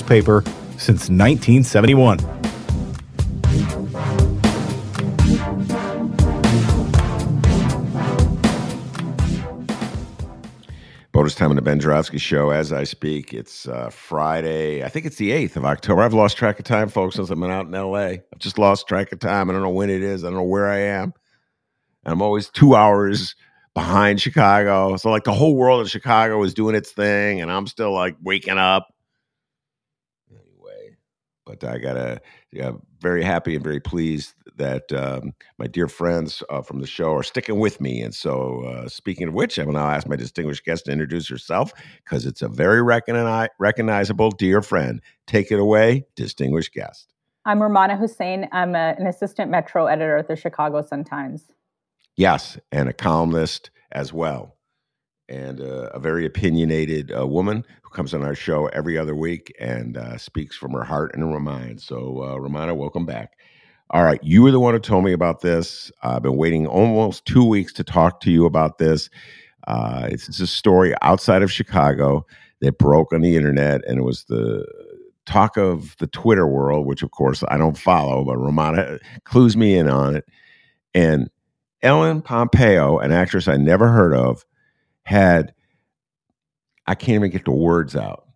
newspaper since 1971. Bonus time on the Ben Joravsky Show as I speak. It's uh, Friday. I think it's the 8th of October. I've lost track of time, folks, since I've been out in LA. I've just lost track of time. I don't know when it is. I don't know where I am. I'm always two hours behind Chicago. So, like, the whole world of Chicago is doing its thing, and I'm still like waking up but I gotta, yeah, very happy and very pleased that um, my dear friends uh, from the show are sticking with me. And so, uh, speaking of which, I will now ask my distinguished guest to introduce herself because it's a very recogni- recognizable dear friend. Take it away, distinguished guest. I'm Rummana Hussain. I'm a, an assistant Metro editor at the Chicago Sun Times. Yes, and a columnist as well and uh, a very opinionated uh, woman who comes on our show every other week and uh, speaks from her heart and her mind. So, uh, Rummana, welcome back. All right, you were the one who told me about this. I've been waiting almost two weeks to talk to you about this. Uh, it's, it's a story outside of Chicago that broke on the internet, and it was the talk of the Twitter world, which of course I don't follow, but Rummana clues me in on it. And Ellen Pompeo, an actress I never heard of, had I can't even get the words out.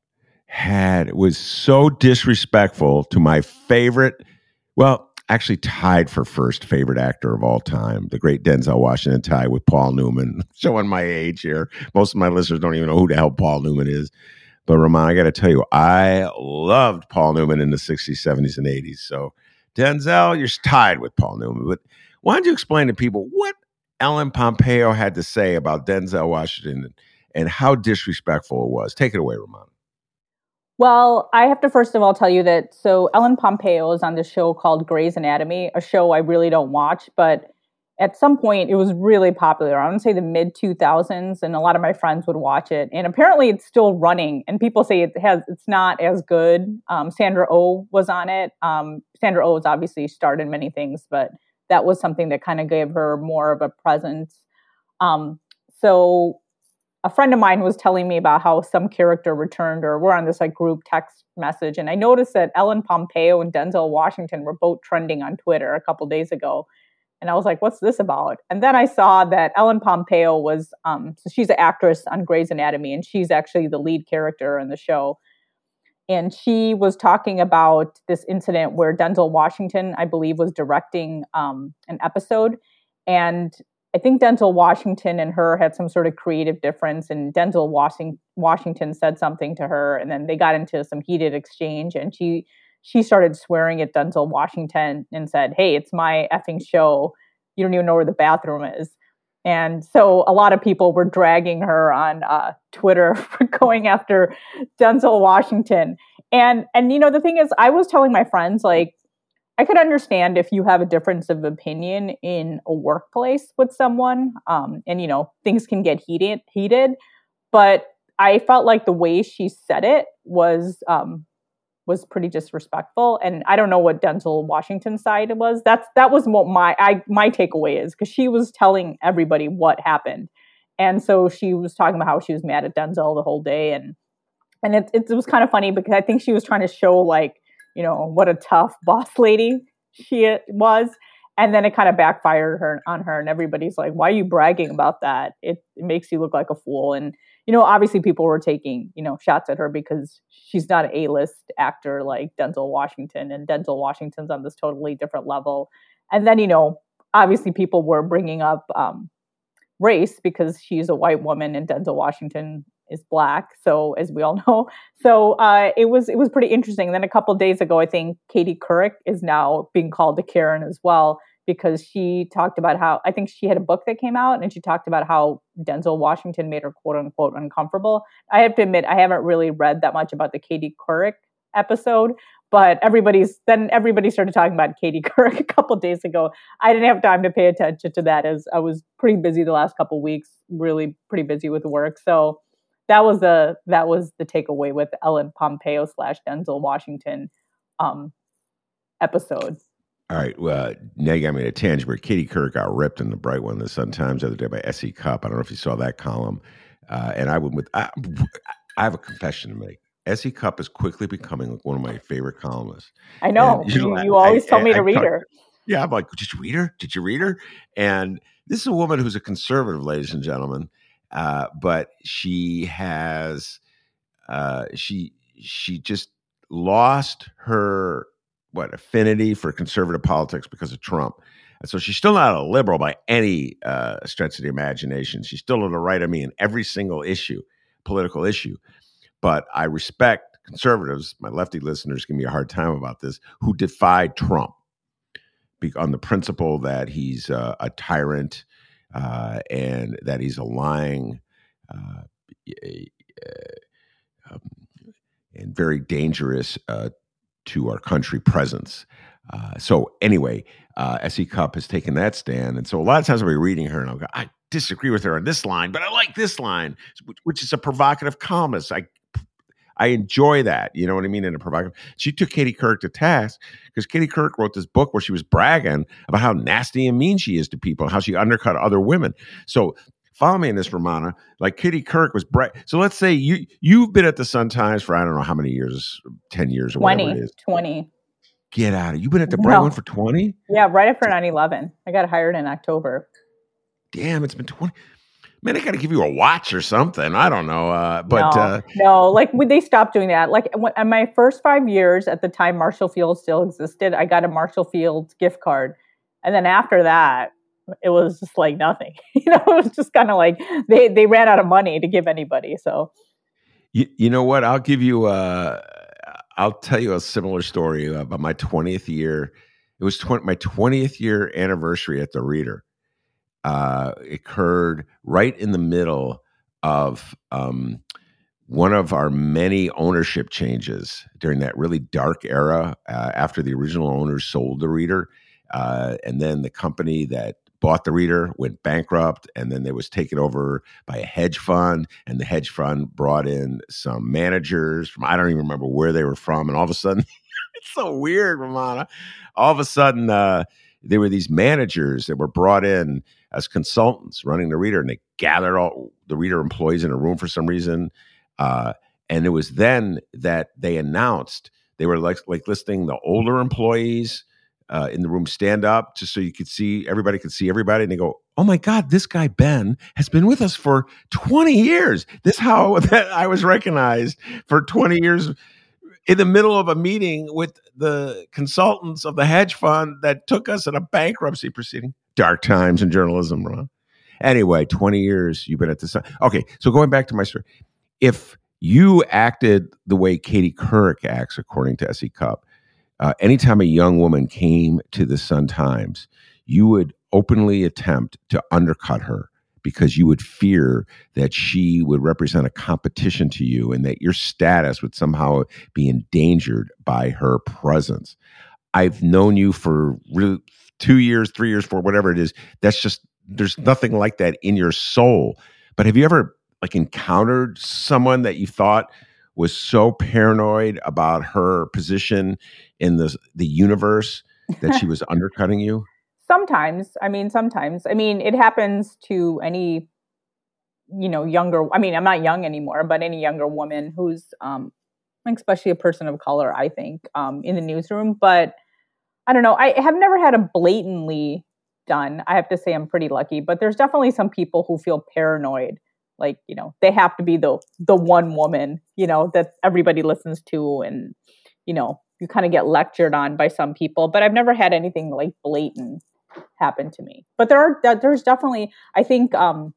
Had was so disrespectful to my favorite, well, actually tied for first favorite actor of all time, the great Denzel Washington, tied with Paul Newman. Showing my age here. Most of my listeners don't even know who the hell Paul Newman is. But Ramon, I got to tell you, I loved Paul Newman in the 60s, 70s, and 80s. So Denzel, you're tied with Paul Newman. But why don't you explain to people what Ellen Pompeo had to say about Denzel Washington and how disrespectful it was. Take it away, Ramon. Well, I have to first of all tell you that so Ellen Pompeo is on this show called Grey's Anatomy, a show I really don't watch, but at some point it was really popular. I would say the mid 2000s, and a lot of my friends would watch it. And apparently it's still running, and people say it has it's not as good. Um, Sandra O oh was on it. Um, Sandra O oh has obviously starred in many things, but that was something that kind of gave her more of a presence. Um, so a friend of mine was telling me about how some character returned, or we're on this like group text message, and I noticed that Ellen Pompeo and Denzel Washington were both trending on Twitter a couple days ago. And I was like, what's this about? And then I saw that Ellen Pompeo was, um, so she's an actress on Grey's Anatomy, and she's actually the lead character in the show and she was talking about this incident where Denzel Washington, I believe, was directing um, an episode, and I think Denzel Washington and her had some sort of creative difference, and Denzel Washington said something to her, and then they got into some heated exchange, and she she started swearing at Denzel Washington and said, "Hey, it's my effing show. You don't even know where the bathroom is." And so a lot of people were dragging her on uh, Twitter for going after Denzel Washington. And and you know the thing is, I was telling my friends like, I could understand if you have a difference of opinion in a workplace with someone, um, and you know things can get heated. Heated, but I felt like the way she said it was um, was pretty disrespectful. And I don't know what Denzel Washington's side was. That's that was what my I my takeaway is because she was telling everybody what happened, and so she was talking about how she was mad at Denzel the whole day, and and it it, it was kind of funny because I think she was trying to show like you know, what a tough boss lady she was. And then it kind of backfired her on her, and everybody's like, "Why are you bragging about that? It, it makes you look like a fool." And you know, obviously, people were taking you know shots at her because she's not an A-list actor like Denzel Washington, and Denzel Washington's on this totally different level. And then you know, obviously, people were bringing up um, race because she's a white woman and Denzel Washington is black. So as we all know, so uh, it was it was pretty interesting. And then a couple days ago, I think Katie Couric is now being called a Karen as well because she talked about how I think she had a book that came out and she talked about how Denzel Washington made her quote unquote uncomfortable. I have to admit I haven't really read that much about the Katie Couric episode, but everybody's then everybody started talking about Katie Couric a couple days ago. I didn't have time to pay attention to that as I was pretty busy the last couple weeks, really pretty busy with work. So that was the that was the takeaway with Ellen Pompeo slash Denzel Washington um, episode. All right. Well, now you got me a tangent where Katie Couric got ripped in the Bright One, the Sun Times, the other day by S.E. Cupp. I don't know if you saw that column. Uh, and I went with I, I have a confession to make. S.E. Cupp is quickly becoming like one of my favorite columnists. I know. And, you, know, you, you I, always I, tell me to read her. Yeah, I'm like, did you read her? Did you read her? And this is a woman who's a conservative, ladies and gentlemen. Uh, but she has uh, she she just lost her what affinity for conservative politics because of Trump. And so she's still not a liberal by any uh, stretch of the imagination. She's still on the right of me in every single issue, political issue. But I respect conservatives, my lefty listeners give me a hard time about this, who defy Trump on the principle that he's uh, a tyrant uh, and that he's a lying uh, um, and very dangerous uh, to our country presence. Uh, so anyway, uh, S.E. Cupp has taken that stand, and so a lot of times I'll be reading her and I'll go, I disagree with her on this line, but I like this line, which is a provocative columnist. I I enjoy that. You know what I mean? In a provocative. She took Katie Couric to task because Katie Couric wrote this book where she was bragging about how nasty and mean she is to people, how she undercut other women. So follow me in this, Rummana. Like Katie Couric was bra- So let's say you you've been at the Sun Times for I don't know how many years, ten years or 20, whatever it is. Twenty. Get out of You've been at the Bright One for twenty. Yeah, right after 9-11. I got hired in October. Damn, it's been twenty man, I got to give you a watch or something. I don't know. Uh, but no, uh, no, like would they stopped doing that. Like when, in my first five years at the time Marshall Field still existed, I got a Marshall Field gift card. And then after that, it was just like nothing. you know, it was just kind of like they, they ran out of money to give anybody. So, you, you know what? I'll give you, uh, I'll tell you a similar story about my 20th year. It was 20, my 20th year anniversary at the Reader uh, occurred right in the middle of um, one of our many ownership changes during that really dark era uh, after the original owners sold the reader. Uh, and then the company that bought the reader went bankrupt and then it was taken over by a hedge fund and the hedge fund brought in some managers from i don't even remember where they were from and all of a sudden it's so weird rummana all of a sudden uh, there were these managers that were brought in as consultants running the reader, and they gathered all the reader employees in a room for some reason. Uh, and it was then that they announced they were like like listing the older employees uh, in the room stand up just so you could see everybody could see everybody, and they go, "Oh my God, this guy Ben has been with us for twenty years. This how that I was recognized for twenty years." In the middle of a meeting with the consultants of the hedge fund that took us in a bankruptcy proceeding dark times in journalism, Ron. Anyway, 20 years you've been at this. Okay, so going back to my story. If you acted the way Katie Couric acts, according to S.E. Cupp, uh, anytime a young woman came to the Sun Times, you would openly attempt to undercut her because you would fear that she would represent a competition to you and that your status would somehow be endangered by her presence. I've known you for really two years, three years, four, whatever it is. That's just there's nothing like that in your soul. But have you ever like encountered someone that you thought was so paranoid about her position in the the universe that she was undercutting you? Sometimes. I mean, sometimes. I mean, it happens to any you know, younger I mean, I'm not young anymore, but any younger woman who's um especially a person of color, I think, um, in the newsroom. But I don't know. I have never had a blatantly done. I have to say I'm pretty lucky, but there's definitely some people who feel paranoid like you know they have to be the the one woman you know that everybody listens to and you know you kind of get lectured on by some people but i've never had anything like blatant happen to me. But there are there's definitely i think um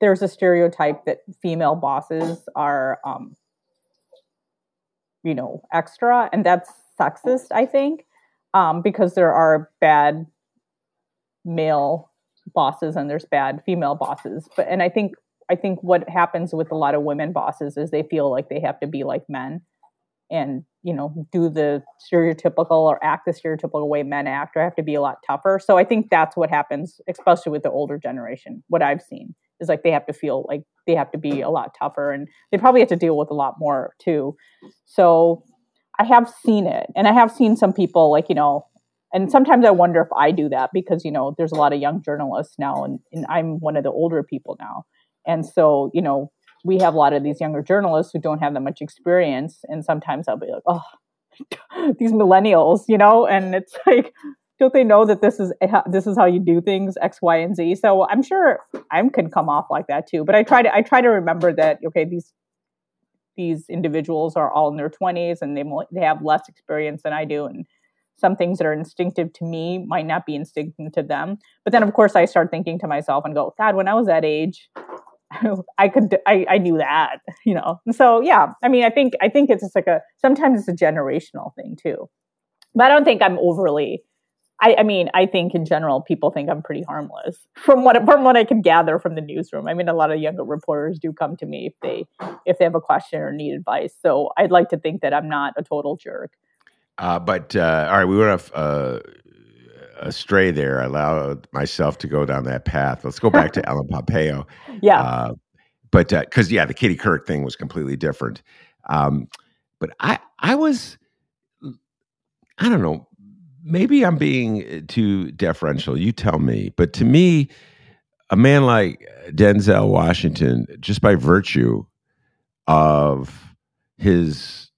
there's a stereotype that female bosses are um you know extra and that's sexist i think um because there are bad male bosses and there's bad female bosses. But and i think i think what happens with a lot of women bosses is they feel like they have to be like men and you know do the stereotypical or act the stereotypical way men act or have to be a lot tougher. So i think that's what happens especially with the older generation what i've seen is like they have to feel like they have to be a lot tougher and they probably have to deal with a lot more too. So i have seen it and i have seen some people like you know and sometimes I wonder if I do that because you know there's a lot of young journalists now, and, and I'm one of the older people now, and so you know we have a lot of these younger journalists who don't have that much experience, and sometimes I'll be like, oh, these millennials, you know, and it's like, don't they know that this is eh, this is how you do things X, Y, and Z? So I'm sure I can come off like that too, but I try to I try to remember that okay these these individuals are all in their 20s and they they have less experience than I do and some things that are instinctive to me might not be instinctive to them. But then, of course, I start thinking to myself and go, God, when I was that age, I could, I, I knew that, you know. so yeah, I mean, I think, I think it's just like a sometimes it's a generational thing too. But I don't think I'm overly. I, I mean, I think in general, people think I'm pretty harmless from what from what I can gather from the newsroom. I mean, a lot of younger reporters do come to me if they if they have a question or need advice. So I'd like to think that I'm not a total jerk. Uh, but uh, all right, we went off uh, astray there. I allowed myself to go down that path. Let's go back to Ellen Pompeo. Yeah. Uh, but because uh, yeah, the Katie Couric thing was completely different. Um, but I I was I don't know. Maybe I'm being too deferential. You tell me. But to me, a man like Denzel Washington, just by virtue of his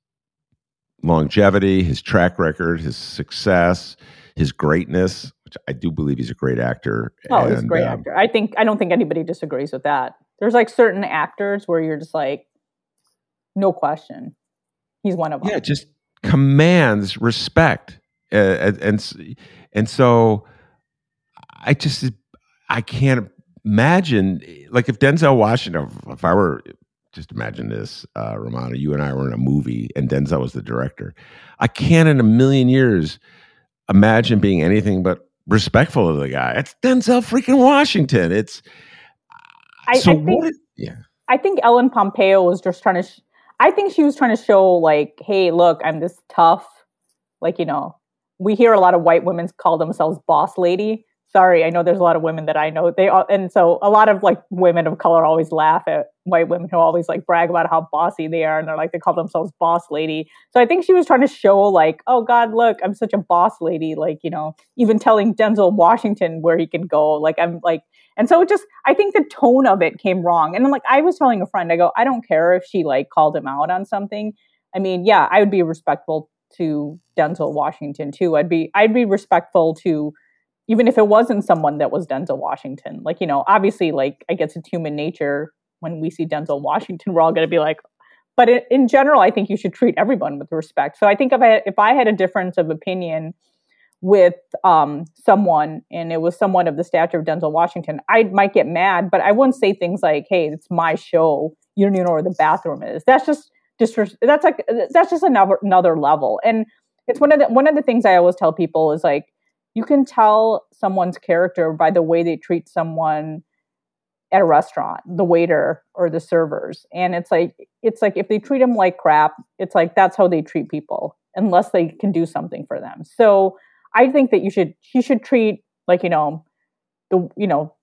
longevity, his track record, his success, his greatness, which I do believe he's a great actor. Oh, and, he's a great um, actor. I think I don't think anybody disagrees with that. There's like certain actors where you're just like, no question, he's one of them. Yeah, just commands respect, uh, and, and and so I just I can't imagine like if Denzel Washington, if I were just imagine this, uh, Rummana. You and I were in a movie, and Denzel was the director. I can't in a million years imagine being anything but respectful of the guy. It's Denzel freaking Washington. It's I, so I think, what, yeah. I think Ellen Pompeo was just trying to. Sh- I think she was trying to show, like, hey, look, I'm this tough. Like, you know, we hear a lot of white women call themselves boss lady sorry, I know there's a lot of women that I know. They all, and so a lot of like women of color always laugh at white women who always like brag about how bossy they are, and they're like they call themselves boss lady. So I think she was trying to show like, oh God, look, I'm such a boss lady. Like you know, even telling Denzel Washington where he can go. Like I'm like, and so it just I think the tone of it came wrong. And then like I was telling a friend, I go, I don't care if she like called him out on something. I mean, yeah, I would be respectful to Denzel Washington too. I'd be I'd be respectful to even if it wasn't someone that was Denzel Washington. Like, you know, obviously, like, I guess it's human nature when we see Denzel Washington, we're all going to be like, but in, in, general, I think you should treat everyone with respect. So I think if I, if I had a difference of opinion with um, someone and it was someone of the stature of Denzel Washington, I might get mad, but I wouldn't say things like, hey, it's my show. You don't even know where the bathroom is. That's just, just that's like, that's just another, another level. And it's one of the, one of the things I always tell people is like, you can tell someone's character by the way they treat someone at a restaurant the waiter or the servers and it's like it's like if they treat them like crap it's like that's how they treat people unless they can do something for them. So I think that you should you should treat like you know the you know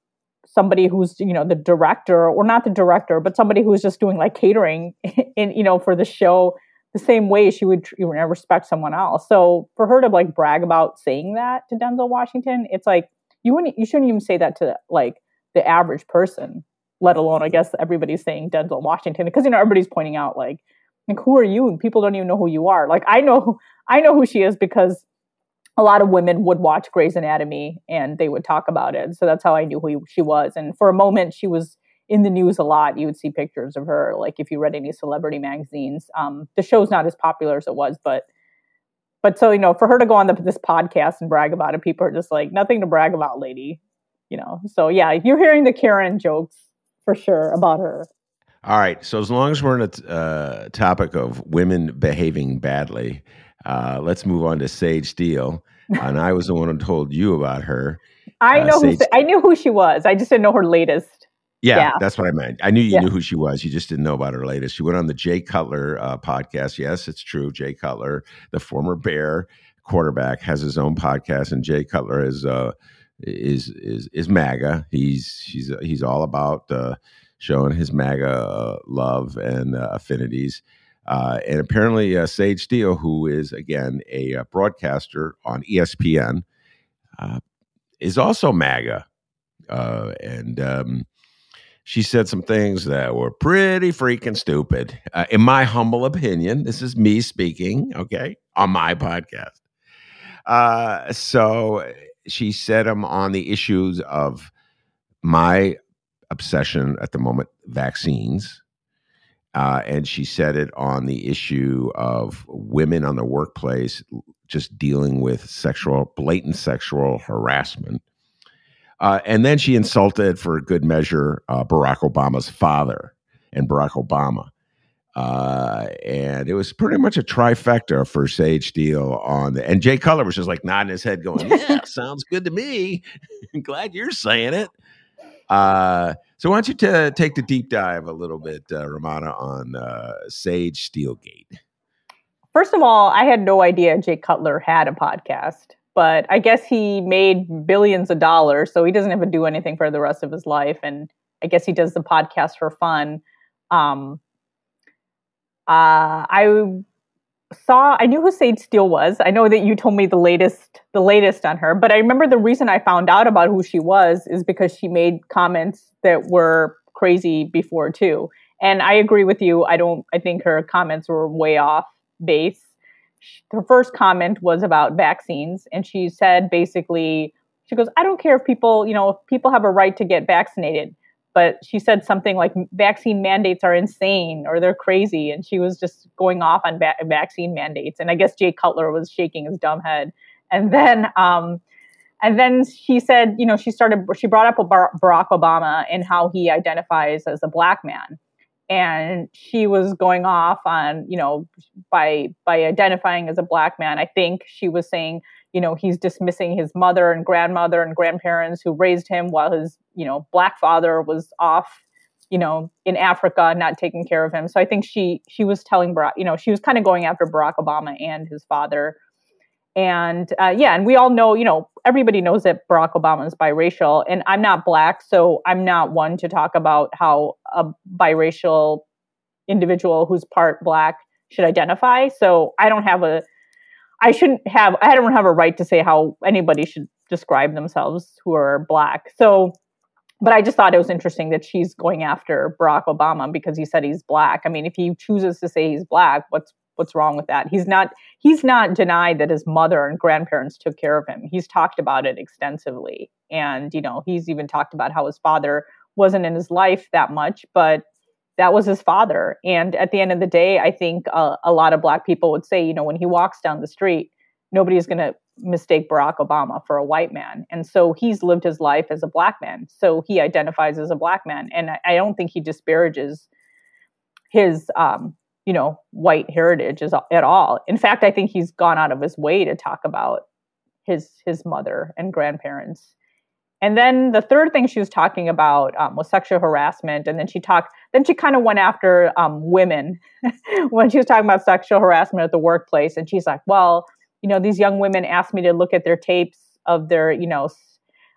somebody who's you know the director or not the director but somebody who's just doing like catering in you know for the show the same way she would you know, respect someone else so for her to like brag about saying that to denzel washington it's like you wouldn't you shouldn't even say that to like the average person let alone i guess everybody's saying denzel washington because you know everybody's pointing out like like who are you and people don't even know who you are like i know i know who she is because a lot of women would watch Grey's Anatomy and they would talk about it. So that's how I knew who she was. And for a moment, she was in the news a lot. You would see pictures of her, like if you read any celebrity magazines. Um, the show's not as popular as it was, but but so you know, for her to go on the, this podcast and brag about it, people are just like, nothing to brag about, lady. You know. So yeah, you're hearing the Karen jokes for sure about her. All right. So as long as we're in a uh, topic of women behaving badly, uh, let's move on to Sage Steele. and I was the one who told you about her. I uh, know who I knew who she was. I just didn't know her latest. Yeah, yeah. that's what I meant. I knew you yeah. knew who she was. You just didn't know about her latest. She went on the Jay Cutler uh, podcast. Yes, it's true. Jay Cutler, the former Bear quarterback, has his own podcast, and Jay Cutler is uh, is is is MAGA. He's he's he's all about uh, showing his MAGA uh, love and uh, affinities. Uh, and apparently, uh, Sage Steele, who is again a, a broadcaster on ESPN, uh, is also MAGA. Uh, and um, she said some things that were pretty freaking stupid, uh, in my humble opinion. This is me speaking, okay, on my podcast. so she said them on the issues of my obsession at the moment vaccines uh, and she said it on the issue of women on the workplace just dealing with sexual, blatant sexual harassment. Uh, and then she insulted, for a good measure, uh, Barack Obama's father and Barack Obama. Uh, and it was pretty much a trifecta for Sage Steele on the. And Jay Cutler was just like nodding his head, going, "Yeah, sounds good to me. Glad you're saying it." Uh, so why don't you t- take the deep dive a little bit, uh, Rummana, on uh, Sage Steelgate? First of all, I had no idea Jay Cutler had a podcast, but I guess he made billions of dollars, so he doesn't have to do anything for the rest of his life. And I guess he does the podcast for fun. Um, uh, I saw I knew who Sage Steele was. I know that you told me the latest the latest on her, but I remember the reason I found out about who she was is because she made comments that were crazy before too. And I agree with you. I don't I think her comments were way off base. Her first comment was about vaccines and she said basically she goes, I don't care if people, you know, if people have a right to get vaccinated but she said something like vaccine mandates are insane or they're crazy and she was just going off on va- vaccine mandates and i guess jay cutler was shaking his dumb head. And then um, and then she said you know she started she brought up barack obama and how he identifies as a black man and she was going off on you know by by identifying as a black man. I think she was saying you know he's dismissing his mother and grandmother and grandparents who raised him while his you know black father was off you know in africa not taking care of him. So i think she she was telling barack you know she was kind of going after barack obama and his father and uh, yeah and we all know you know everybody knows that barack obama is biracial and i'm not black so i'm not one to talk about how a biracial individual who's part black should identify so i don't have a I shouldn't have I don't have a right to say how anybody should describe themselves who are black. So but I just thought it was interesting that she's going after Barack Obama because he said he's black. I mean, if he chooses to say he's black, what's what's wrong with that? He's not he's not denied that his mother and grandparents took care of him. He's talked about it extensively. And, you know, he's even talked about how his father wasn't in his life that much, but that was his father. And at the end of the day, I think uh, a lot of black people would say, you know, when he walks down the street, nobody's going to mistake Barack Obama for a white man. And so he's lived his life as a black man. So he identifies as a black man. And I, I don't think he disparages his, um, you know, white heritage is, at all. In fact, I think he's gone out of his way to talk about his his mother and grandparents And then the third thing she was talking about um, was sexual harassment. And then she talked, then she kind of went after um, women when she was talking about sexual harassment at the workplace. And she's like, well, you know, these young women asked me to look at their tapes of their, you know,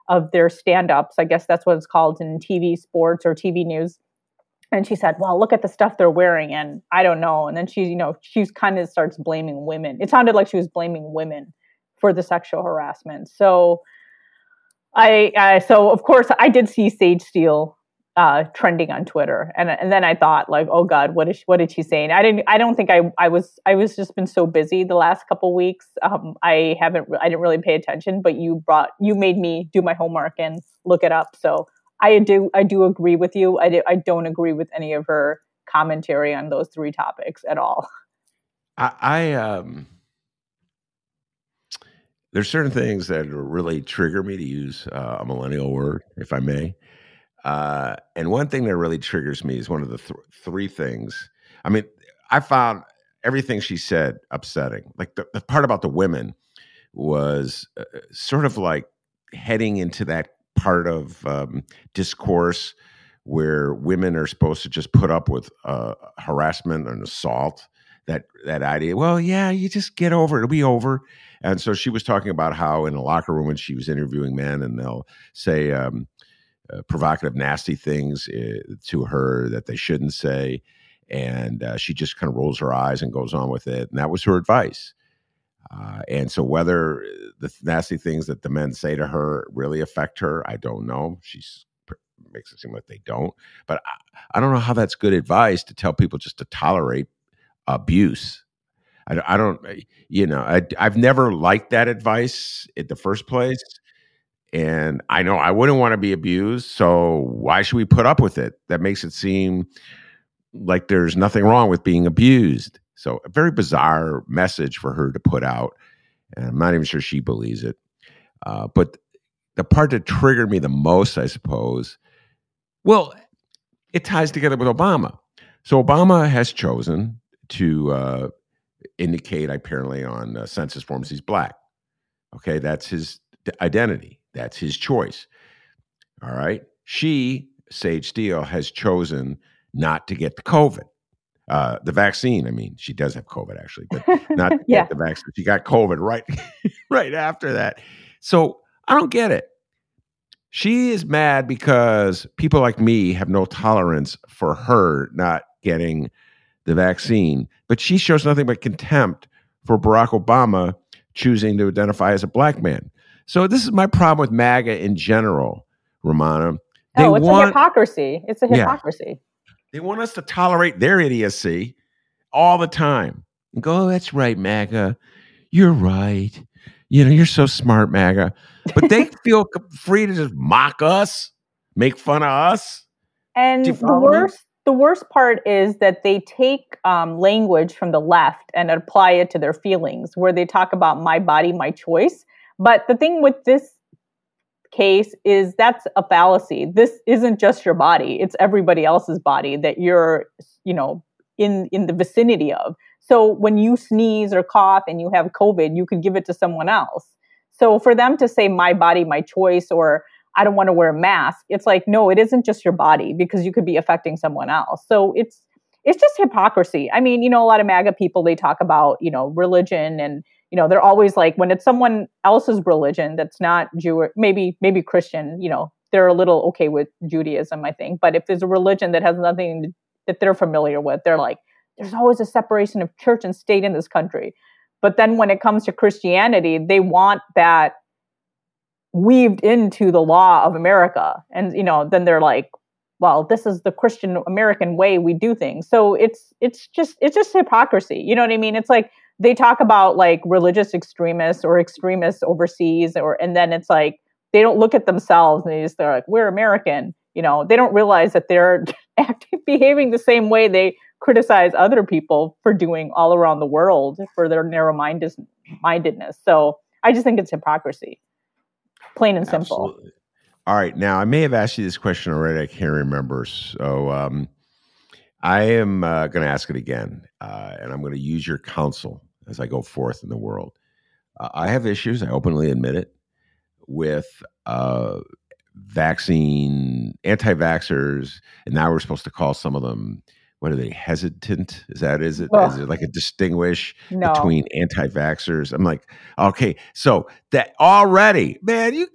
of their stand ups. I guess that's what it's called in TV sports or TV news. And she said, well, look at the stuff they're wearing. And I don't know. And then she, you know, she's kind of starts blaming women. It sounded like she was blaming women for the sexual harassment. So, I uh, so of course I did see Sage Steele uh, trending on Twitter, and and then I thought like, oh God, what is she, what did she say? And I didn't. I don't think I I was I was just been so busy the last couple weeks. Um, I haven't I didn't really pay attention, but you brought you made me do my homework and look it up. So I do I do agree with you. I do, I don't agree with any of her commentary on those three topics at all. I, I um there's certain things that really trigger me to use uh, a millennial word, if I may. Uh, and one thing that really triggers me is one of the th- three things. I mean, I found everything she said upsetting. Like the, the part about the women was uh, sort of like heading into that part of um, discourse where women are supposed to just put up with uh, harassment and assault. That that idea. Well, yeah, you just get over it. It'll be over. And so she was talking about how in a locker room when she was interviewing men, and they'll say um, uh, provocative, nasty things uh, to her that they shouldn't say, and uh, she just kind of rolls her eyes and goes on with it. And that was her advice. Uh, and so whether the nasty things that the men say to her really affect her, I don't know. She's makes it seem like they don't. But I, I don't know how that's good advice to tell people just to tolerate abuse I, I don't, eh, you know, I, I've never liked that advice in the first place. And I know I wouldn't want to be abused. So why should we put up with it? That makes it seem like there's nothing wrong with being abused. So a very bizarre message for her to put out. And I'm not even sure she believes it. Uh, but the part that triggered me the most, I suppose, well, it ties together with Obama. So Obama has chosen to uh, indicate apparently on uh, census forms he's black. Okay, that's his identity. That's his choice. All right. She, Sage Steele, has chosen not to get the COVID, uh, the vaccine. I mean, she does have COVID actually, but not yeah. the vaccine. She got COVID right, right after that. So I don't get it. She is mad because people like me have no tolerance for her not getting the vaccine, but she shows nothing but contempt for Barack Obama choosing to identify as a black man. So this is my problem with MAGA in general, Rummana. They oh, it's want, a hypocrisy. It's a hypocrisy. They want us to tolerate their idiocy all the time and go, oh, that's right, MAGA. You're right. You know, you're so smart, MAGA. But they feel free to just mock us, make fun of us. And the worst, the worst part is that they take um, language from the left and apply it to their feelings, where they talk about my body, my choice. But the thing with this case is that's a fallacy. This isn't just your body; it's everybody else's body that you're, you know, in in the vicinity of. So when you sneeze or cough and you have COVID, you could give it to someone else. So for them to say my body, my choice, or I don't want to wear a mask. It's like, no, it isn't just your body because you could be affecting someone else. So it's it's just hypocrisy. I mean, you know, a lot of MAGA people they talk about, you know, religion and you know, they're always like when it's someone else's religion that's not Jewish, maybe maybe Christian, you know, they're a little okay with Judaism, I think. But if there's a religion that has nothing that they're familiar with, they're like, there's always a separation of church and state in this country. But then when it comes to Christianity, they want that weaved into the law of America. And, you know, then they're like, well, this is the Christian American way we do things. So it's it's just it's just hypocrisy. You know what I mean? It's like they talk about like religious extremists or extremists overseas or and then it's like they don't look at themselves and they just they're like, we're American. You know, they don't realize that they're acting behaving the same way they criticize other people for doing all around the world for their narrow mindedness. So I just think it's hypocrisy plain and simple. Absolutely. All right. Now, I may have asked you this question already. I can't remember. So um, I am uh, going to ask it again, uh, and I'm going to use your counsel as I go forth in the world. Uh, I have issues, I openly admit it, with uh, vaccine anti-vaxxers, and now we're supposed to call some of them what are they hesitant? Is that is it? Is it like a distinguish no. between anti-vaxxers? I'm like, okay, so that already, man, you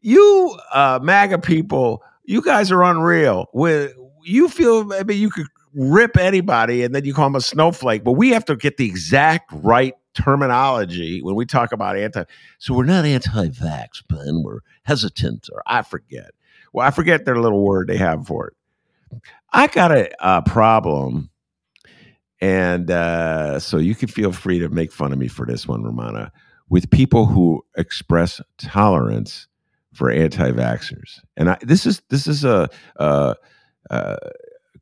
you uh MAGA people, you guys are unreal. With you feel maybe you could rip anybody and then you call them a snowflake, but we have to get the exact right terminology when we talk about anti. So we're not anti-vax, Ben. We're hesitant, or I forget. Well, I forget their little word they have for it. I got a, a problem. And uh, so you can feel free to make fun of me for this one, Rummana, with people who express tolerance for anti-vaxxers. And I, this is this is a, a, a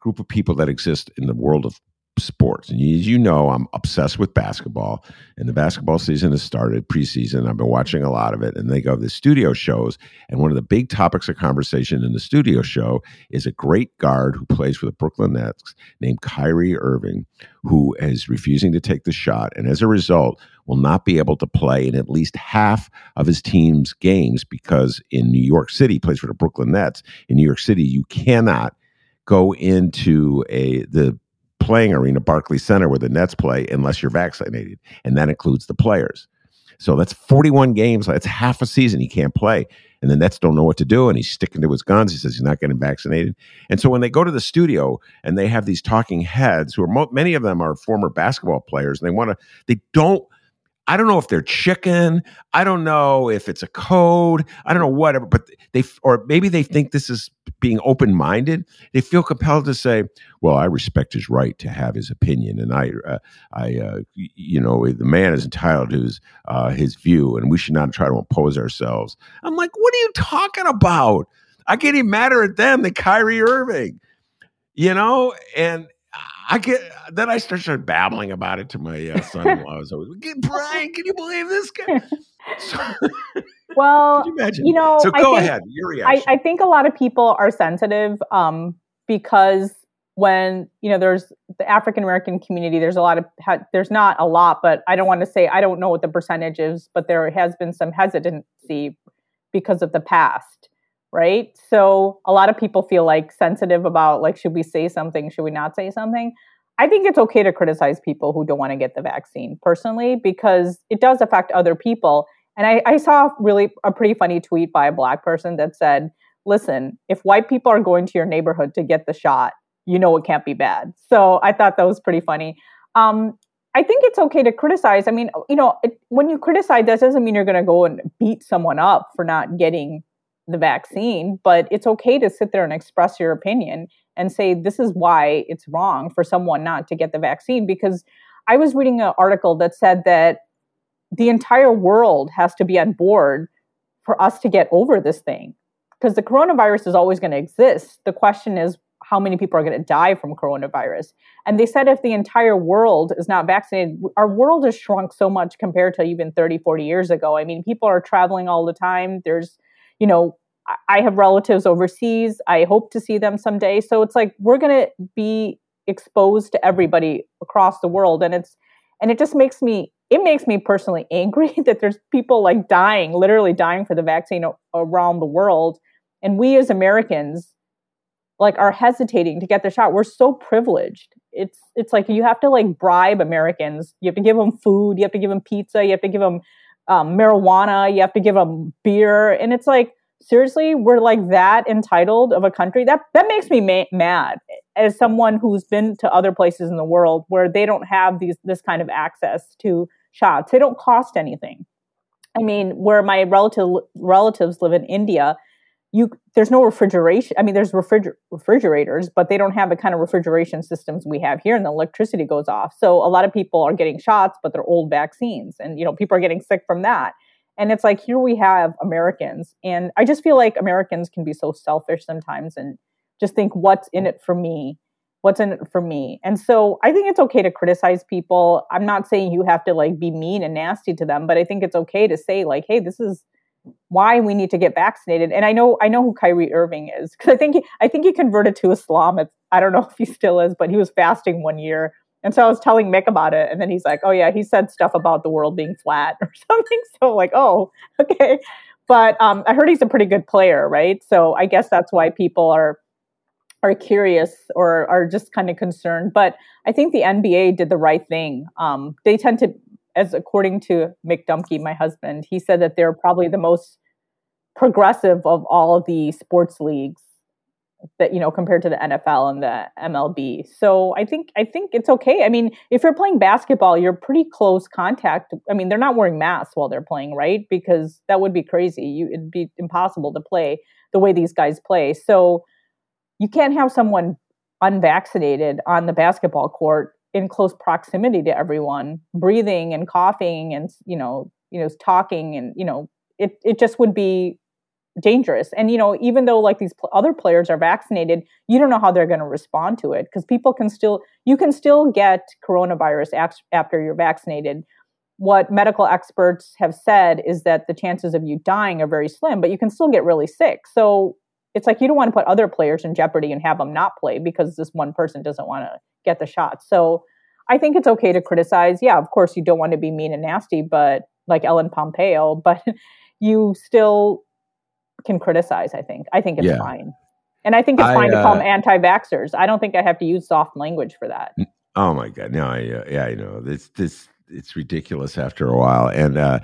group of people that exist in the world of sports. And as you know, I'm obsessed with basketball, and the basketball season has started preseason. I've been watching a lot of it, and they go to the studio shows. And one of the big topics of conversation in the studio show is a great guard who plays for the Brooklyn Nets named Kyrie Irving, who is refusing to take the shot, and as a result, will not be able to play in at least half of his team's games because in New York City, plays for the Brooklyn Nets. In New York City, you cannot go into a the playing arena, Barclays Center, where the Nets play, unless you're vaccinated, and that includes the players. So that's 41 games. That's half a season he can't play. And the Nets don't know what to do. And he's sticking to his guns. He says he's not getting vaccinated. And so when they go to the studio and they have these talking heads, who are many of them are former basketball players, and they want to, they don't I don't know if they're chicken. I don't know if it's a code. I don't know whatever, but they or maybe they think this is being open minded. They feel compelled to say, "Well, I respect his right to have his opinion, and I, uh, I, uh, you know, the man is entitled to his uh, his view, and we should not try to impose ourselves." I'm like, "What are you talking about?" I get even madder at them than Kyrie Irving, you know, and I get then I start, start babbling about it to my uh, son-in-law. I was always, Brian, can you believe this guy? So, well, you, you, know, so go think, ahead. Your reaction. I, I, think a lot of people are sensitive um, because when you know there's the African American community, there's a lot of there's not a lot, but I don't want to say I don't know what the percentage is, but there has been some hesitancy because of the past right? So a lot of people feel like sensitive about like, should we say something? Should we not say something? I think it's okay to criticize people who don't want to get the vaccine personally because it does affect other people. And I, I saw really a pretty funny tweet by a black person that said, listen, if white people are going to your neighborhood to get the shot, you know it can't be bad. So I thought that was pretty funny. Um, I think it's okay to criticize. I mean, you know, it, when you criticize, that doesn't mean you're going to go and beat someone up for not getting the vaccine, but it's okay to sit there and express your opinion and say this is why it's wrong for someone not to get the vaccine because I was reading an article that said that the entire world has to be on board for us to get over this thing because the coronavirus is always going to exist. The question is how many people are going to die from coronavirus. And they said if the entire world is not vaccinated, our world has shrunk so much compared to even 30, 40 years ago. I mean, people are traveling all the time. There's you know, I have relatives overseas. I hope to see them someday. So it's like we're going to be exposed to everybody across the world and it's and it just makes me it makes me personally angry that there's people like dying, literally dying for the vaccine around the world and we as Americans like are hesitating to get the shot. We're so privileged. It's it's like you have to like bribe Americans. You have to give them food, you have to give them pizza, you have to give them um, marijuana, you have to give them beer, and it's like seriously, we're like that entitled of a country. That that makes me ma- mad as someone who's been to other places in the world where they don't have these this kind of access to shots. They don't cost anything. I mean, where my relative relatives live in India, you there's no refrigeration i mean there's refriger- refrigerators but they don't have the kind of refrigeration systems we have here and the electricity goes off so a lot of people are getting shots but they're old vaccines and you know people are getting sick from that and it's like here we have americans and i just feel like americans can be so selfish sometimes and just think what's in it for me what's in it for me and so i think it's okay to criticize people i'm not saying you have to like be mean and nasty to them but i think it's okay to say like hey this is why we need to get vaccinated. And I know I know who Kyrie Irving is because I think he, I think he converted to Islam. It's, I don't know if he still is, but he was fasting one year. And so I was telling Mick about it, and then he's like, "Oh yeah, he said stuff about the world being flat or something." So like, oh, okay. but um, I heard he's a pretty good player, right? So I guess that's why people are are curious or are just kind of concerned. But I think the NBA did the right thing. Um, they tend to, as according to Mick Dumke, my husband, he said that they're probably the most progressive of all of the sports leagues that you know compared to the NFL and the MLB. So I think I think it's okay. I mean, if you're playing basketball, you're pretty close contact. I mean, they're not wearing masks while they're playing, right? Because that would be crazy. You it'd be impossible to play the way these guys play. So you can't have someone unvaccinated on the basketball court in close proximity to everyone, breathing and coughing and you know, you know, talking and you know, it it just would be dangerous. And you know, even though like these pl- other players are vaccinated, you don't know how they're going to respond to it because people can still you can still get coronavirus after you're vaccinated. What medical experts have said is that the chances of you dying are very slim, but you can still get really sick. So it's like you don't want to put other players in jeopardy and have them not play because this one person doesn't want to get the shot. So I think it's okay to criticize. Yeah, of course you don't want to be mean and nasty, but like Ellen Pompeo, but you still can criticize. I think. I think it's yeah. fine, and I think it's I, fine to call them uh, anti-vaxxers. I don't think I have to use soft language for that. Oh my god, no, I, uh, yeah, I know this. This it's ridiculous after a while, and uh,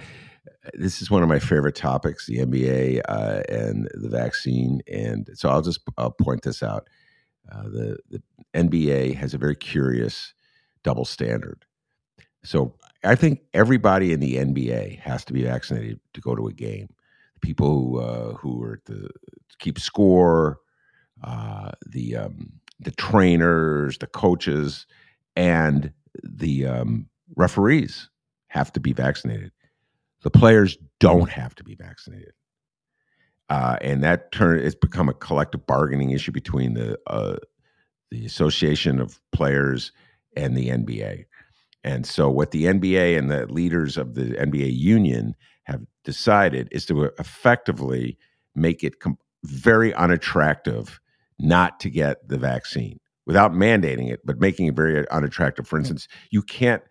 this is one of my favorite topics: the NBA uh, and the vaccine. And so I'll just I'll point this out. Uh, the the NBA has a very curious double standard. So I think everybody in the NBA has to be vaccinated to go to a game people who uh, who are to keep score, uh, the um, the trainers, the coaches, and the um, referees have to be vaccinated. The players don't have to be vaccinated, uh, and that turn it's become a collective bargaining issue between the uh, the Association of Players and the NBA. And so, what the NBA and the leaders of the NBA union decided is to effectively make it com- very unattractive not to get the vaccine without mandating it, but making it very unattractive. For instance, you can't.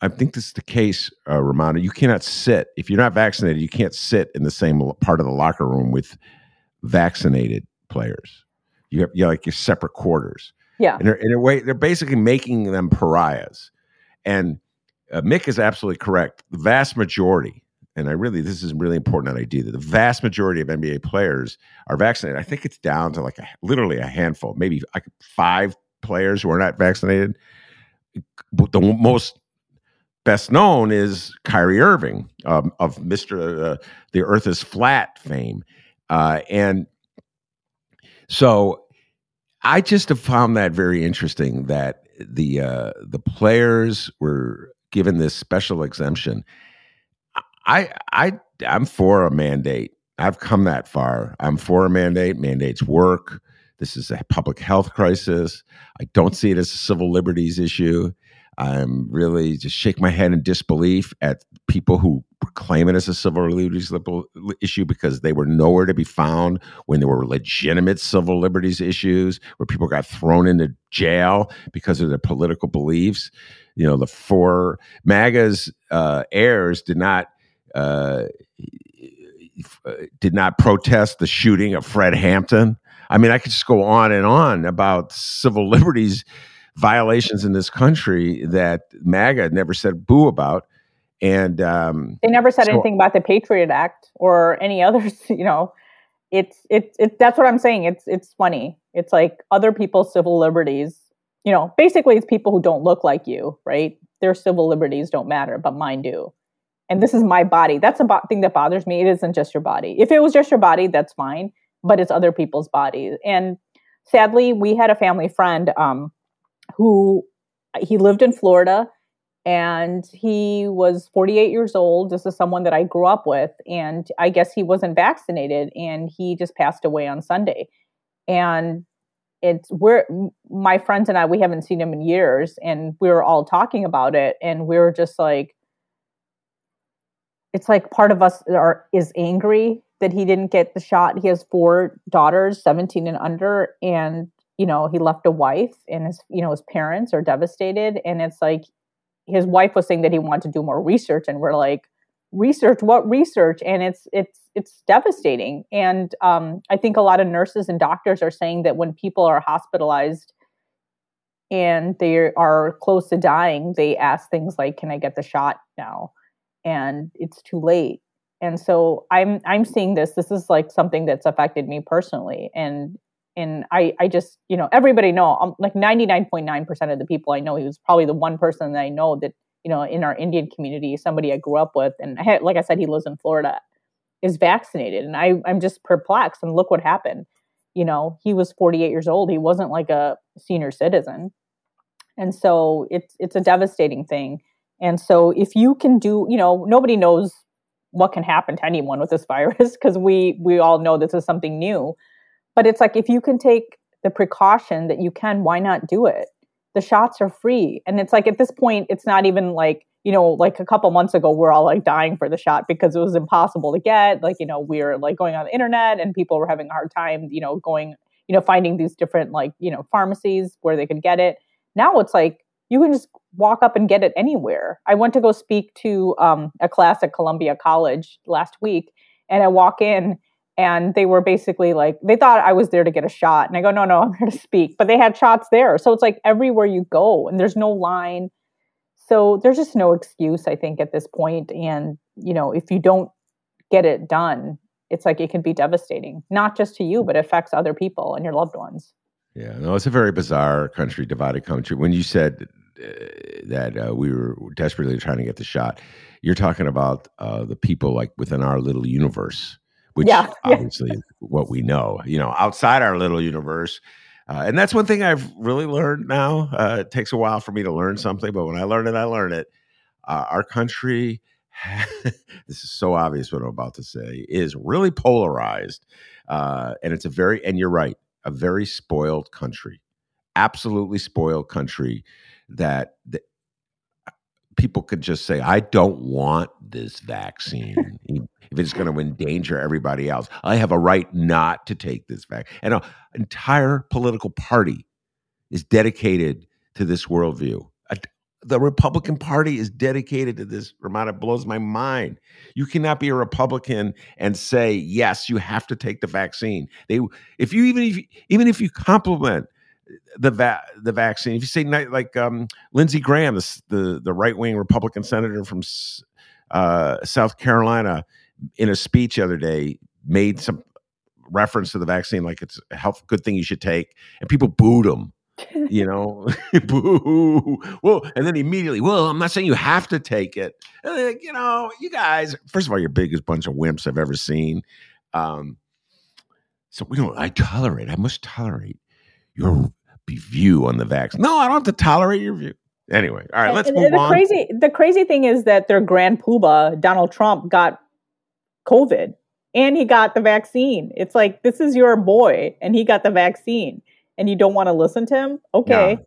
I think this is the case, uh. You cannot sit if you're not vaccinated. You can't sit in the same part of the locker room with vaccinated players. You have you have like your separate quarters. Yeah. And in a way, they're basically making them pariahs. And uh, Mick is absolutely correct. The vast majority and I really this is really important that I do that. The vast majority of NBA players are vaccinated. I think it's down to like a, literally a handful, maybe like five players who are not vaccinated. The most best known is Kyrie Irving um, of Mister uh, the Earth is Flat fame, uh, and so I just have found that very interesting that the uh, the players were given this special exemption I I I'm for a mandate. I've come that far. I'm for a mandate. Mandates work. This is a public health crisis. I don't see it as a civil liberties issue. I'm really just shake my head in disbelief at people who claim it as a civil liberties issue because they were nowhere to be found when there were legitimate civil liberties issues where people got thrown into jail because of their political beliefs. You know, the four MAGA's uh, heirs did not uh, did not protest the shooting of Fred Hampton. I mean, I could just go on and on about civil liberties violations in this country that MAGA never said boo about. And um, they never said so, anything about the Patriot Act or any others. You know, it's it's it, that's what I'm saying. It's it's funny. It's like other people's civil liberties. You know, basically, it's people who don't look like you, right? Their civil liberties don't matter, but mine do and this is my body. That's a bo- thing that bothers me. It isn't just your body. If it was just your body, that's fine, but it's other people's bodies. And sadly, we had a family friend um, who he lived in Florida and he was 48 years old. This is someone that I grew up with, and I guess he wasn't vaccinated, and he just passed away on Sunday. And it's we're my friends and I we haven't seen him in years, and we were all talking about it, and we were just like, it's like part of us are is angry that he didn't get the shot. He has four daughters, 17 and under, and you know, he left a wife and his, you know, his parents are devastated. And it's like his wife was saying that he wanted to do more research, and we're like, research what research and it's it's it's devastating and um, i think a lot of nurses and doctors are saying that when people are hospitalized and they are close to dying they ask things like can i get the shot now and it's too late. And so i'm i'm seeing this this is like something that's affected me personally. And and i i just you know everybody know I'm like 99.9% of the people i know he was probably the one person that i know that you know in our indian community somebody i grew up with. And I had, like i said he lives in florida is vaccinated. And i i'm just perplexed. And look what happened. You know he was 48 years old. He wasn't like a senior citizen. And so it's it's a devastating thing and so if you can do you know nobody knows what can happen to anyone with this virus because we we all know this is something new. But it's like if you can take the precaution that you can why not do it? The shots are free. And it's like at this point it's not even like you know like a couple months ago we're all like dying for the shot because it was impossible to get. Like you know we are like going on the internet and people were having a hard time you know going you know finding these different like you know pharmacies where they could get it. Now it's like you can just walk up and get it anywhere. I went to go speak to um, a class at Columbia College last week, and I walk in, and they were basically like, they thought I was there to get a shot. And I go, no, no, I'm here to speak. But they had shots there. So it's like everywhere you go, and there's no line. So there's just no excuse, I think, at this point. And, you know, if you don't get it done, it's like it can be devastating, not just to you, but it affects other people and your loved ones. Yeah, no, it's a very bizarre country, divided country. When you said that uh, we were desperately trying to get the shot, you're talking about uh, the people like within our little universe, which yeah, obviously yeah. what we know. You know, outside our little universe. Uh, and that's one thing I've really learned now. Uh, it takes a while for me to learn something, but when I learn it, I learn it. Uh, our country, this is so obvious what I'm about to say, is really polarized. and it's a very, and you're right, a very spoiled country, absolutely spoiled country that, that people could just say, I don't want this vaccine. if it's going to endanger everybody else, I have a right not to take this vaccine. And an entire political party is dedicated to this worldview the Republican Party is dedicated to this. Rummana blows my mind. You cannot be a Republican and say yes, you have to take the vaccine. They, if you even if you, even if you compliment the va- the vaccine, if you say like um, Lindsey Graham, the the, the right wing Republican senator from uh, South Carolina, in a speech the other day, made some reference to the vaccine like it's a health good thing you should take, and people booed him you know, boo. Well, and then immediately, well, I'm not saying you have to take it. Like, you know, you guys, first of all, you're biggest bunch of wimps I've ever seen. Um, so we don't. I tolerate. I must tolerate your view on the vaccine. No, I don't have to tolerate your view. Anyway, all right, let's and, move the on. Crazy, the crazy thing is that their grand poobah, Donald Trump, got COVID and he got the vaccine. It's like this is your boy, and he got the vaccine and you don't want to listen to him, okay. No.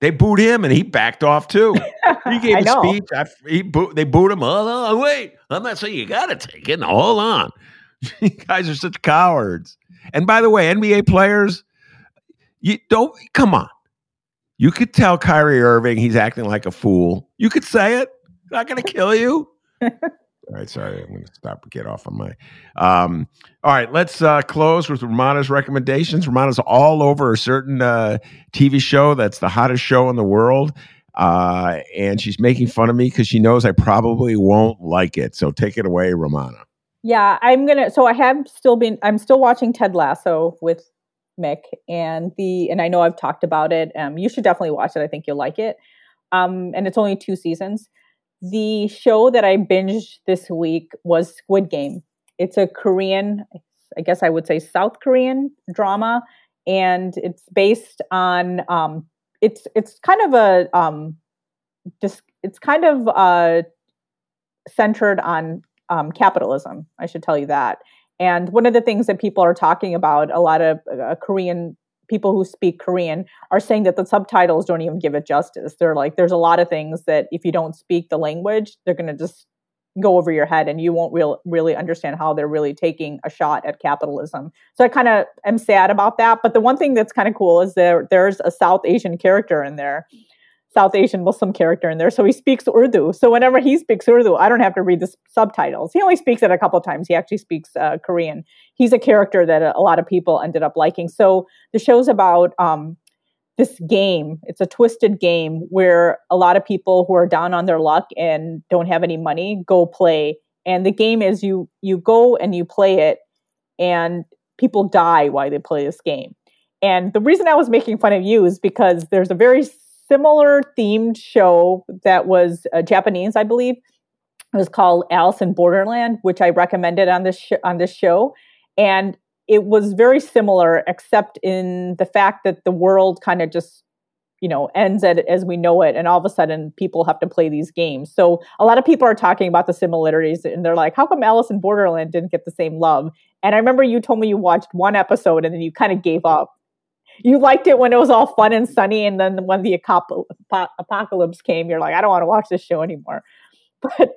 They booed him and he backed off too. He gave a speech. I, he boo, they booed him. Hold on, wait. I'm not saying you got to take it. No, hold on. you guys are such cowards. And by the way, NBA players, you don't come on. You could tell Kyrie Irving he's acting like a fool. You could say it. Not going to kill you. All right, sorry, I'm going to stop. and Get off on my. Um, all right, let's uh, close with Rummana's recommendations. Rummana's all over a certain uh, TV show that's the hottest show in the world, uh, and she's making fun of me because she knows I probably won't like it. So take it away, Ramona. Yeah, I'm gonna. So I have still been. I'm still watching Ted Lasso with Mick, and the and I know I've talked about it. Um, you should definitely watch it. I think you'll like it. Um, and it's only two seasons. The show that I binged this week was Squid Game. It's a Korean, I guess I would say South Korean drama, and it's based on um, it's it's kind of a um, just it's kind of uh, centered on um, capitalism. I should tell you that. And one of the things that people are talking about, a lot of uh, Korean people who speak Korean are saying that the subtitles don't even give it justice. They're like, there's a lot of things that if you don't speak the language, they're going to just go over your head and you won't real, really understand how they're really taking a shot at capitalism. So I kind of am sad about that. But the one thing that's kind of cool is there there's a South Asian character in there. South Asian Muslim character in there, so he speaks Urdu. So whenever he speaks Urdu, I don't have to read the subtitles. He only speaks it a couple times. He actually speaks uh, Korean. He's a character that a, lot of people ended up liking. So the show's about um, this game. It's a twisted game where a lot of people who are down on their luck and don't have any money go play. And the game is you you go and you play it, and people die while they play this game. And the reason I was making fun of you is because there's a very similar themed show that was uh, Japanese, I believe. It was called Alice in Borderland, which I recommended on this sh- on this show, and it was very similar, except in the fact that the world kind of just you know ends at, as we know it and all of a sudden people have to play these games. So a lot of people are talking about the similarities and they're like how come alice in borderland didn't get the same love? And i remember you told me you watched one episode and then you kind of gave up you liked it when it was all fun and sunny, and then when the apocalypse came, you're like, I don't want to watch this show anymore. But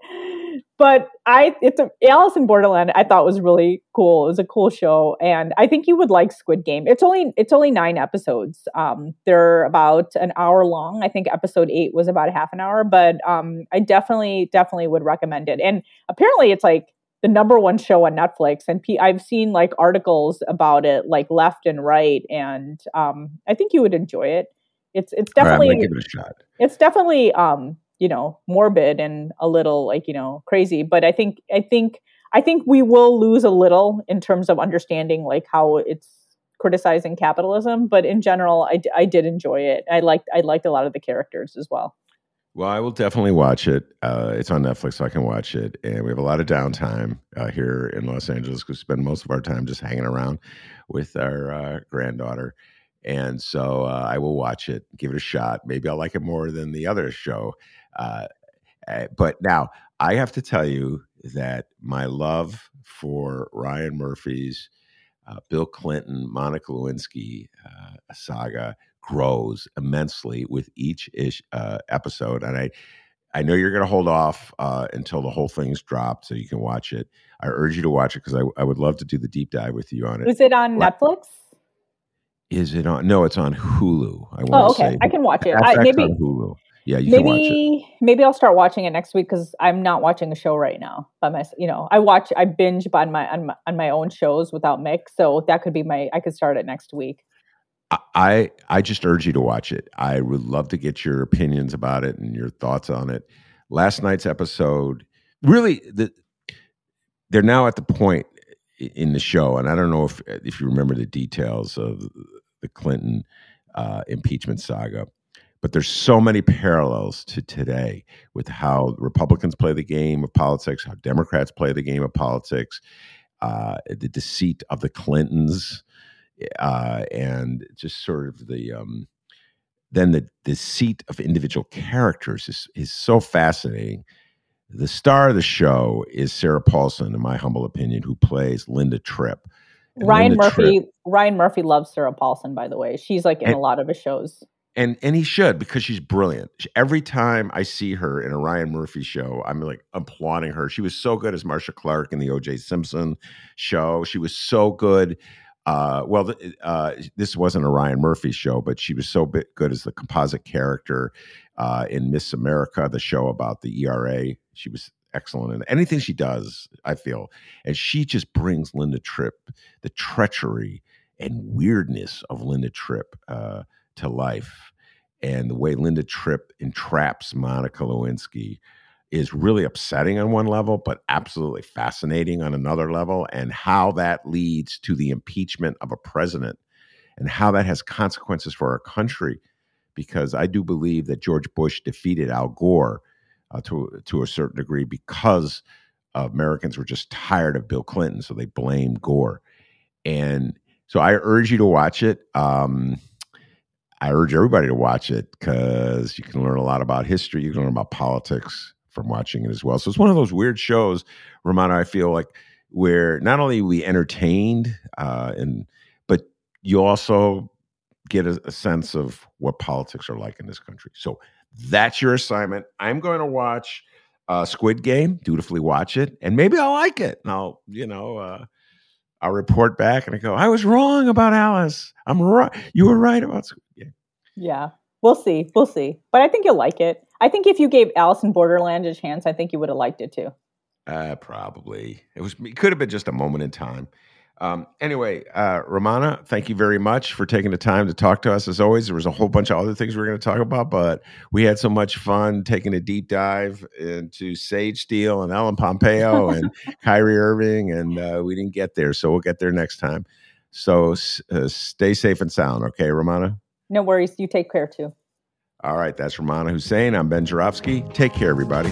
but I it's a, Alice in Borderland. I thought was really cool. It was a cool show, and I think you would like Squid Game. It's only it's only nine episodes. Um, they're about an hour long. I think episode eight was about half an hour, but um, I definitely definitely would recommend it. And apparently, it's like the number one show on Netflix, and P- I've seen like articles about it, like left and right, and um, I think you would enjoy it. It's it's definitely right, give it a shot. It's definitely um, you know morbid and a little like you know crazy, but I think I think I think we will lose a little in terms of understanding like how it's criticizing capitalism. But in general, I, I did enjoy it. I liked I liked a lot of the characters as well. Well, I will definitely watch it. Uh, it's on Netflix, so I can watch it. And we have a lot of downtime uh, here in Los Angeles we spend most of our time just hanging around with our uh, granddaughter. And so uh, I will watch it, give it a shot. Maybe I'll like it more than the other show. Uh, eh, but now I have to tell you that my love for Ryan Murphy's uh, Bill Clinton, Monica Lewinsky saga grows immensely with each ish, uh, episode. And I, I know you're going to hold off uh, until the whole thing's dropped so you can watch it. I urge you to watch it because I, I would love to do the deep dive with you on it. Is it on Netflix? Is it on? No, it's on Hulu. I want oh, okay. Say. I can watch it. I, maybe Hulu. Yeah, you maybe, can watch it. Maybe I'll start watching it next week because I'm not watching a show right now by myself. You know, I watch, I binge on my, on my on my own shows without Mick, so that could be my. I could start it next week. I I just urge you to watch it. I would love to get your opinions about it and your thoughts on it. Last night's episode, really, the, they're now at the point in the show, and I don't know if if you remember the details of the Clinton uh, impeachment saga, but there's so many parallels to today with how Republicans play the game of politics, how Democrats play the game of politics, uh, the deceit of the Clintons uh, and just sort of the um, then the the seat of individual characters is is so fascinating. The star of the show is Sarah Paulson, in my humble opinion, who plays Linda Tripp. And Ryan Linda Murphy. Tripp, Ryan Murphy loves Sarah Paulson, by the way. She's like in and, a lot of his shows. And and he should because she's brilliant. Every time I see her in a Ryan Murphy show, I'm like applauding her. She was so good as Marcia Clark in the O.J. Simpson show. She was so good uh, well, uh, this wasn't a Ryan Murphy show, but she was so bit good as the composite character uh, in Miss America, the show about the ERA. She was excellent in anything she does, I feel. And she just brings Linda Tripp, the treachery and weirdness of Linda Tripp uh, to life. And the way Linda Tripp entraps Monica Lewinsky is really upsetting on one level, but absolutely fascinating on another level, and how that leads to the impeachment of a president and how that has consequences for our country. Because I do believe that George Bush defeated Al Gore uh, to to a certain degree because Americans were just tired of Bill Clinton, so they blamed Gore. And so I urge you to watch it. Um, I urge everybody to watch it because you can learn a lot about history. You can learn about politics from watching it as well. So it's one of those weird shows, Rummana. I feel like where not only we entertained, uh, and but you also get a, a sense of what politics are like in this country. So that's your assignment. I'm going to watch uh, Squid Game, dutifully watch it, and maybe I'll like it. And I'll, you know, uh, I'll report back and I go, I was wrong about Alice. I'm right. You were right about Squid Game. Yeah. We'll see. We'll see. But I think you'll like it. I think if you gave Alice in Borderland a chance, I think you would have liked it too. Uh, probably. It was. It could have been just a moment in time. Um, anyway, uh, Rummana, thank you very much for taking the time to talk to us. As always, there was a whole bunch of other things we were going to talk about, but we had so much fun taking a deep dive into Sage Steele and Ellen Pompeo and Kyrie Irving, and uh, we didn't get there, so we'll get there next time. So uh, stay safe and sound, okay, Rummana? No worries. You take care too. All right, that's Rummana Hussain. I'm Ben Joravsky. Take care, everybody.